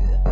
Yeah.